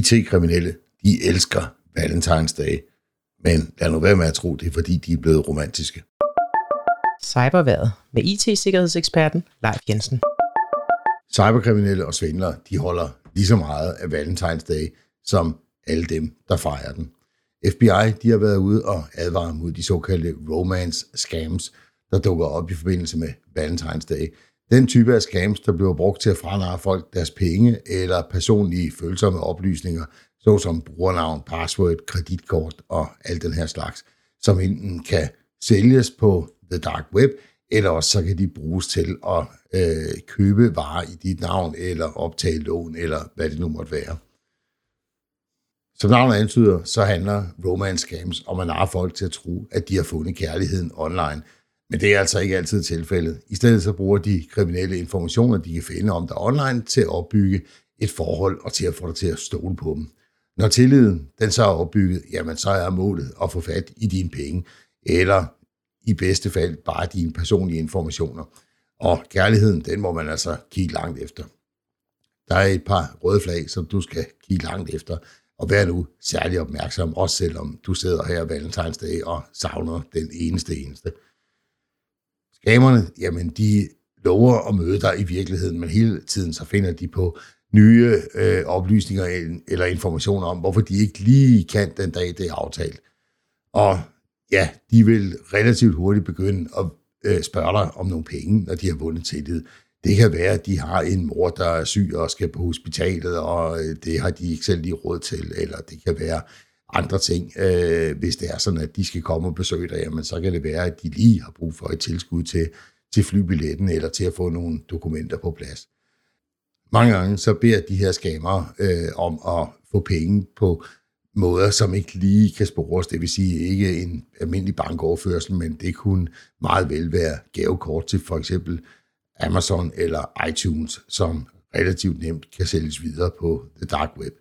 IT-kriminelle, de elsker Valentine's Day. Men lad nu være med at tro, det er fordi, de er blevet romantiske. Cyberværet med IT-sikkerhedseksperten Leif Jensen. Cyberkriminelle og svindlere, de holder lige så meget af Valentine's Day, som alle dem, der fejrer den. FBI de har været ude og advare mod de såkaldte romance scams, der dukker op i forbindelse med Valentine's Day. Den type af scams, der bliver brugt til at franare folk deres penge eller personlige følsomme oplysninger, såsom brugernavn, password, kreditkort og alt den her slags, som enten kan sælges på the dark web, eller også så kan de bruges til at øh, købe varer i dit navn, eller optage lån, eller hvad det nu måtte være. Som navnet antyder, så handler romance scams om at narre folk til at tro, at de har fundet kærligheden online. Men det er altså ikke altid tilfældet. I stedet så bruger de kriminelle informationer, de kan finde om dig online, til at opbygge et forhold og til at få dig til at stole på dem. Når tilliden den så er opbygget, jamen så er målet at få fat i dine penge, eller i bedste fald bare dine personlige informationer. Og kærligheden, den må man altså kigge langt efter. Der er et par røde flag, som du skal kigge langt efter, og vær nu særlig opmærksom, også selvom du sidder her valentinsdag og savner den eneste eneste. Reklamerne, jamen de lover at møde dig i virkeligheden, men hele tiden så finder de på nye øh, oplysninger eller informationer om, hvorfor de ikke lige kan den dag, det er aftalt. Og ja, de vil relativt hurtigt begynde at øh, spørge dig om nogle penge, når de har vundet tillid. Det kan være, at de har en mor, der er syg og skal på hospitalet, og øh, det har de ikke selv lige råd til, eller det kan være andre ting. Øh, hvis det er sådan, at de skal komme og besøge dig, jamen, så kan det være, at de lige har brug for et tilskud til, til flybilletten, eller til at få nogle dokumenter på plads. Mange gange så beder de her skammer øh, om at få penge på måder, som ikke lige kan spores. Det vil sige ikke en almindelig bankoverførsel, men det kunne meget vel være gavekort til for eksempel Amazon eller iTunes, som relativt nemt kan sælges videre på the dark web.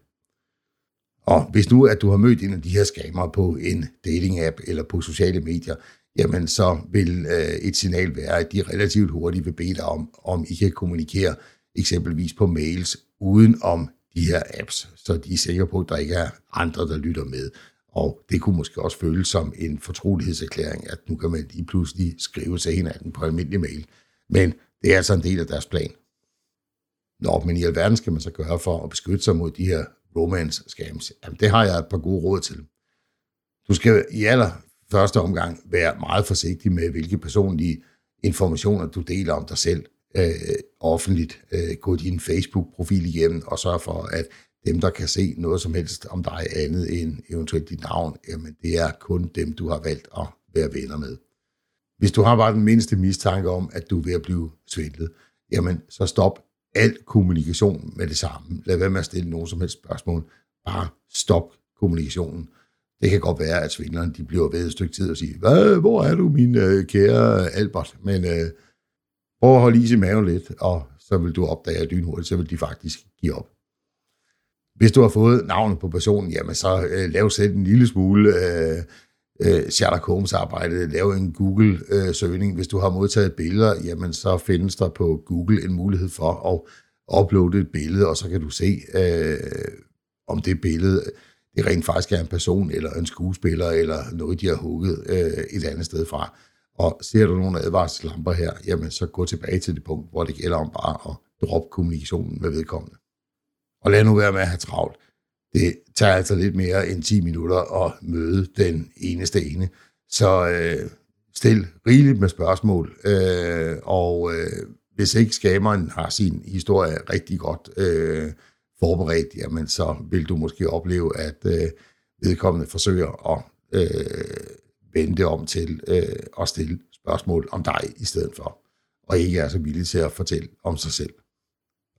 Og hvis nu, at du har mødt en af de her skammer på en dating-app eller på sociale medier, jamen så vil øh, et signal være, at de relativt hurtigt vil bede dig om, om I kan kommunikere eksempelvis på mails uden om de her apps, så de er sikre på, at der ikke er andre, der lytter med. Og det kunne måske også føles som en fortrolighedserklæring, at nu kan man lige pludselig skrive til hinanden på almindelig mail. Men det er altså en del af deres plan. Nå, men i alverden skal man så gøre for at beskytte sig mod de her romance scams? Jamen, det har jeg et par gode råd til. Du skal i aller første omgang være meget forsigtig med, hvilke personlige informationer du deler om dig selv øh, offentligt. Øh, gå din Facebook-profil igennem og sørg for, at dem, der kan se noget som helst om dig andet end eventuelt dit navn, jamen det er kun dem, du har valgt at være venner med. Hvis du har bare den mindste mistanke om, at du er ved at blive svindlet, jamen så stop al kommunikation med det samme. Lad være med at stille nogen som helst spørgsmål. Bare stop kommunikationen. Det kan godt være, at svindlerne de bliver ved et stykke tid og siger, Hvad, hvor er du, min øh, kære Albert? Men øh, prøv at holde is i maven lidt, og så vil du opdage, at lynhurtigt, så vil de faktisk give op. Hvis du har fået navnet på personen, jamen så øh, lav selv en lille smule øh, øh, Sherlock Holmes arbejde, lave en Google-søgning. Øh, Hvis du har modtaget billeder, jamen så findes der på Google en mulighed for at uploade et billede, og så kan du se, øh, om det billede det rent faktisk er en person, eller en skuespiller, eller noget, de har hugget øh, et andet sted fra. Og ser du nogle advarselslamper her, jamen så gå tilbage til det punkt, hvor det gælder om bare at droppe kommunikationen med vedkommende. Og lad nu være med at have travlt. Det tager altså lidt mere end 10 minutter at møde den eneste ene. Så øh, stil rigeligt med spørgsmål, øh, og øh, hvis ikke skameren har sin historie rigtig godt øh, forberedt, jamen så vil du måske opleve, at øh, vedkommende forsøger at øh, vende om til øh, at stille spørgsmål om dig i stedet for, og ikke er så villig til at fortælle om sig selv.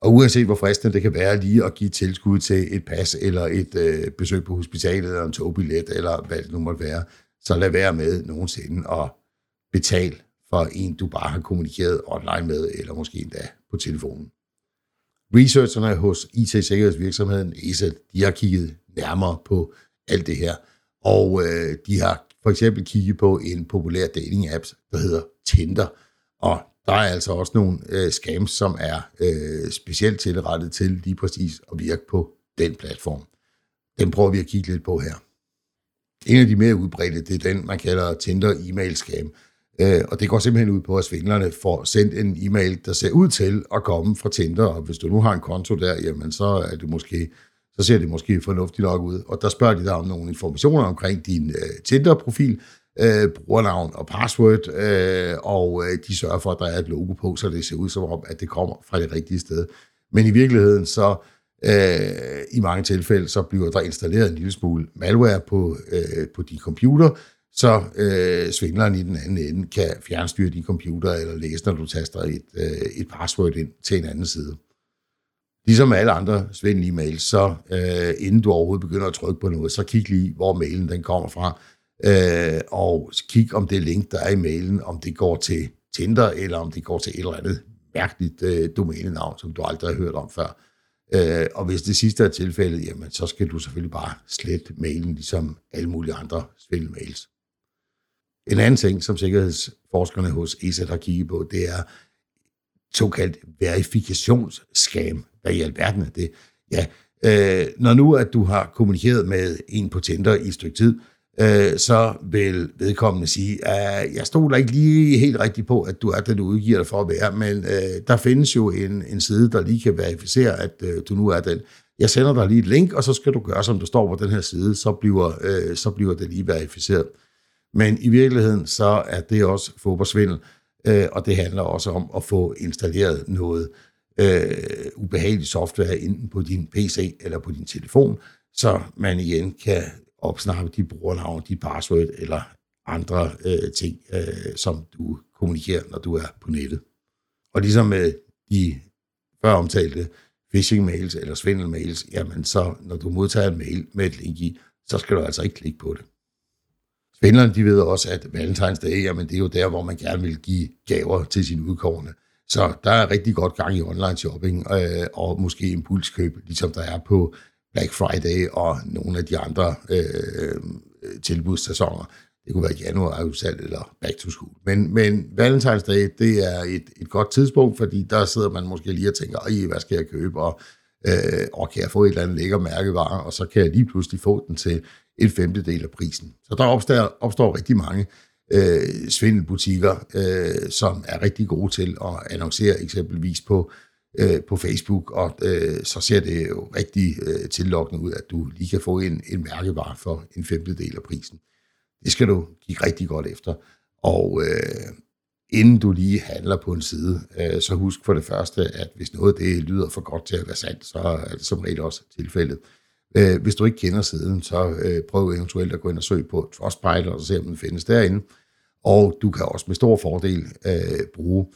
Og uanset hvor fristende det kan være lige at give tilskud til et pas eller et øh, besøg på hospitalet eller en togbillet eller hvad det nu måtte være, så lad være med nogensinde at betale for en, du bare har kommunikeret online med, eller måske endda på telefonen. Researcherne hos IT-sikkerhedsvirksomheden ESA, de har kigget nærmere på alt det her, og øh, de har for eksempel kigget på en populær dating-app, der hedder Tinder, og der er altså også nogle øh, scams, som er øh, specielt tilrettet til lige præcis at virke på den platform. den prøver vi at kigge lidt på her. En af de mere udbredte, det er den, man kalder Tinder e-mail scam. Øh, og det går simpelthen ud på, at svindlerne får sendt en e-mail, der ser ud til at komme fra Tinder, og hvis du nu har en konto der, jamen så er det måske så ser det måske fornuftigt nok ud. Og der spørger de dig om nogle informationer omkring din øh, Tinder-profil, øh, brugernavn og password, øh, og øh, de sørger for, at der er et logo på, så det ser ud som om, at det kommer fra det rigtige sted. Men i virkeligheden så øh, i mange tilfælde, så bliver der installeret en lille smule malware på, øh, på din computer, så øh, svindleren i den anden ende kan fjernstyre din computer eller læse, når du taster et, øh, et password ind til en anden side. Ligesom alle andre svindelige mails, så øh, inden du overhovedet begynder at trykke på noget, så kig lige, hvor mailen den kommer fra, øh, og kig om det link, der er i mailen, om det går til Tinder, eller om det går til et eller andet mærkeligt øh, domænenavn, som du aldrig har hørt om før. Øh, og hvis det sidste er tilfældet, jamen, så skal du selvfølgelig bare slette mailen, ligesom alle mulige andre svindelmails. En anden ting, som sikkerhedsforskerne hos ESET har kigget på, det er såkaldt verifikationsskam. Hvad i alverden er det? Ja, øh, når nu at du har kommunikeret med en på Tinder i et stykke tid, øh, så vil vedkommende sige, at jeg stoler ikke lige helt rigtigt på, at du er den, du udgiver dig for at være, men øh, der findes jo en, en side, der lige kan verificere, at øh, du nu er den. Jeg sender dig lige et link, og så skal du gøre, som der står på den her side, så bliver, øh, så bliver det lige verificeret. Men i virkeligheden, så er det også fodboldsvindel, øh, og det handler også om at få installeret noget øh, Øh, ubehagelig software enten på din PC eller på din telefon, så man igen kan opsnappe dit brugernavn, dit password eller andre øh, ting, øh, som du kommunikerer, når du er på nettet. Og ligesom med de før omtalte phishing-mails eller svindel-mails, jamen så når du modtager en mail med et link i, så skal du altså ikke klikke på det. Svindlerne, de ved også, at Valentinsdag, jamen det er jo der, hvor man gerne vil give gaver til sine udkårende. Så der er rigtig godt gang i online shopping, øh, og måske impulskøb, ligesom der er på Black Friday og nogle af de andre øh, tilbudssæsoner. Det kunne være januar udsalg eller back to school. Men, men Valentine's Day, det er et, et godt tidspunkt, fordi der sidder man måske lige og tænker, hvad skal jeg købe, og, øh, og kan jeg få et eller andet lækker mærkevare, og så kan jeg lige pludselig få den til en femtedel af prisen. Så der opstår, opstår rigtig mange øh, svindelbutikker, øh, som er rigtig gode til at annoncere eksempelvis på, øh, på Facebook, og øh, så ser det jo rigtig øh, tillokkende ud, at du lige kan få en, en mærkevare for en femtedel af prisen. Det skal du kigge rigtig godt efter. Og øh, inden du lige handler på en side, øh, så husk for det første, at hvis noget det lyder for godt til at være sandt, så er det som regel også tilfældet. Øh, Øh, hvis du ikke kender siden, så øh, prøv eventuelt at gå ind og søge på Trustpilot og se, om den findes derinde. Og du kan også med stor fordel øh, bruge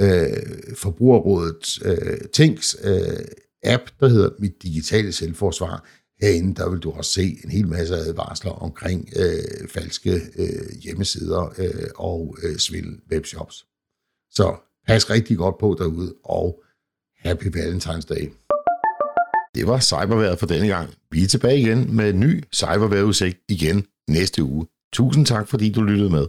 øh, Forbrugerrådets øh, Tænks øh, app, der hedder Mit Digitale Selvforsvar. Herinde der vil du også se en hel masse advarsler omkring øh, falske øh, hjemmesider øh, og øh, svindel webshops. Så pas rigtig godt på derude, og Happy Valentine's Day. Det var cyberværet for denne gang. Vi er tilbage igen med en ny cyberværetudsigt igen næste uge. Tusind tak, fordi du lyttede med.